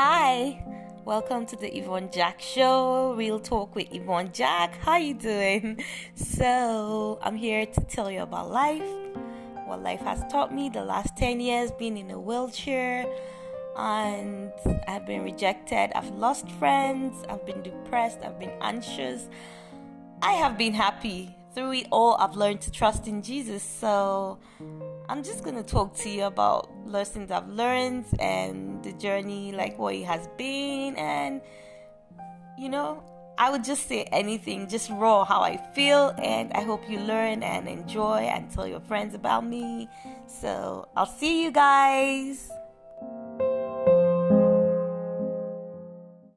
Hi, welcome to the Yvonne Jack Show, Real Talk with Yvonne Jack. How you doing? So, I'm here to tell you about life, what life has taught me the last 10 years being in a wheelchair, and I've been rejected, I've lost friends, I've been depressed, I've been anxious. I have been happy. Through it all, I've learned to trust in Jesus. So, I'm just to talk to you about lessons I've learned and the journey, like what it has been. And, you know, I would just say anything, just raw how I feel. And I hope you learn and enjoy and tell your friends about me. So I'll see you guys.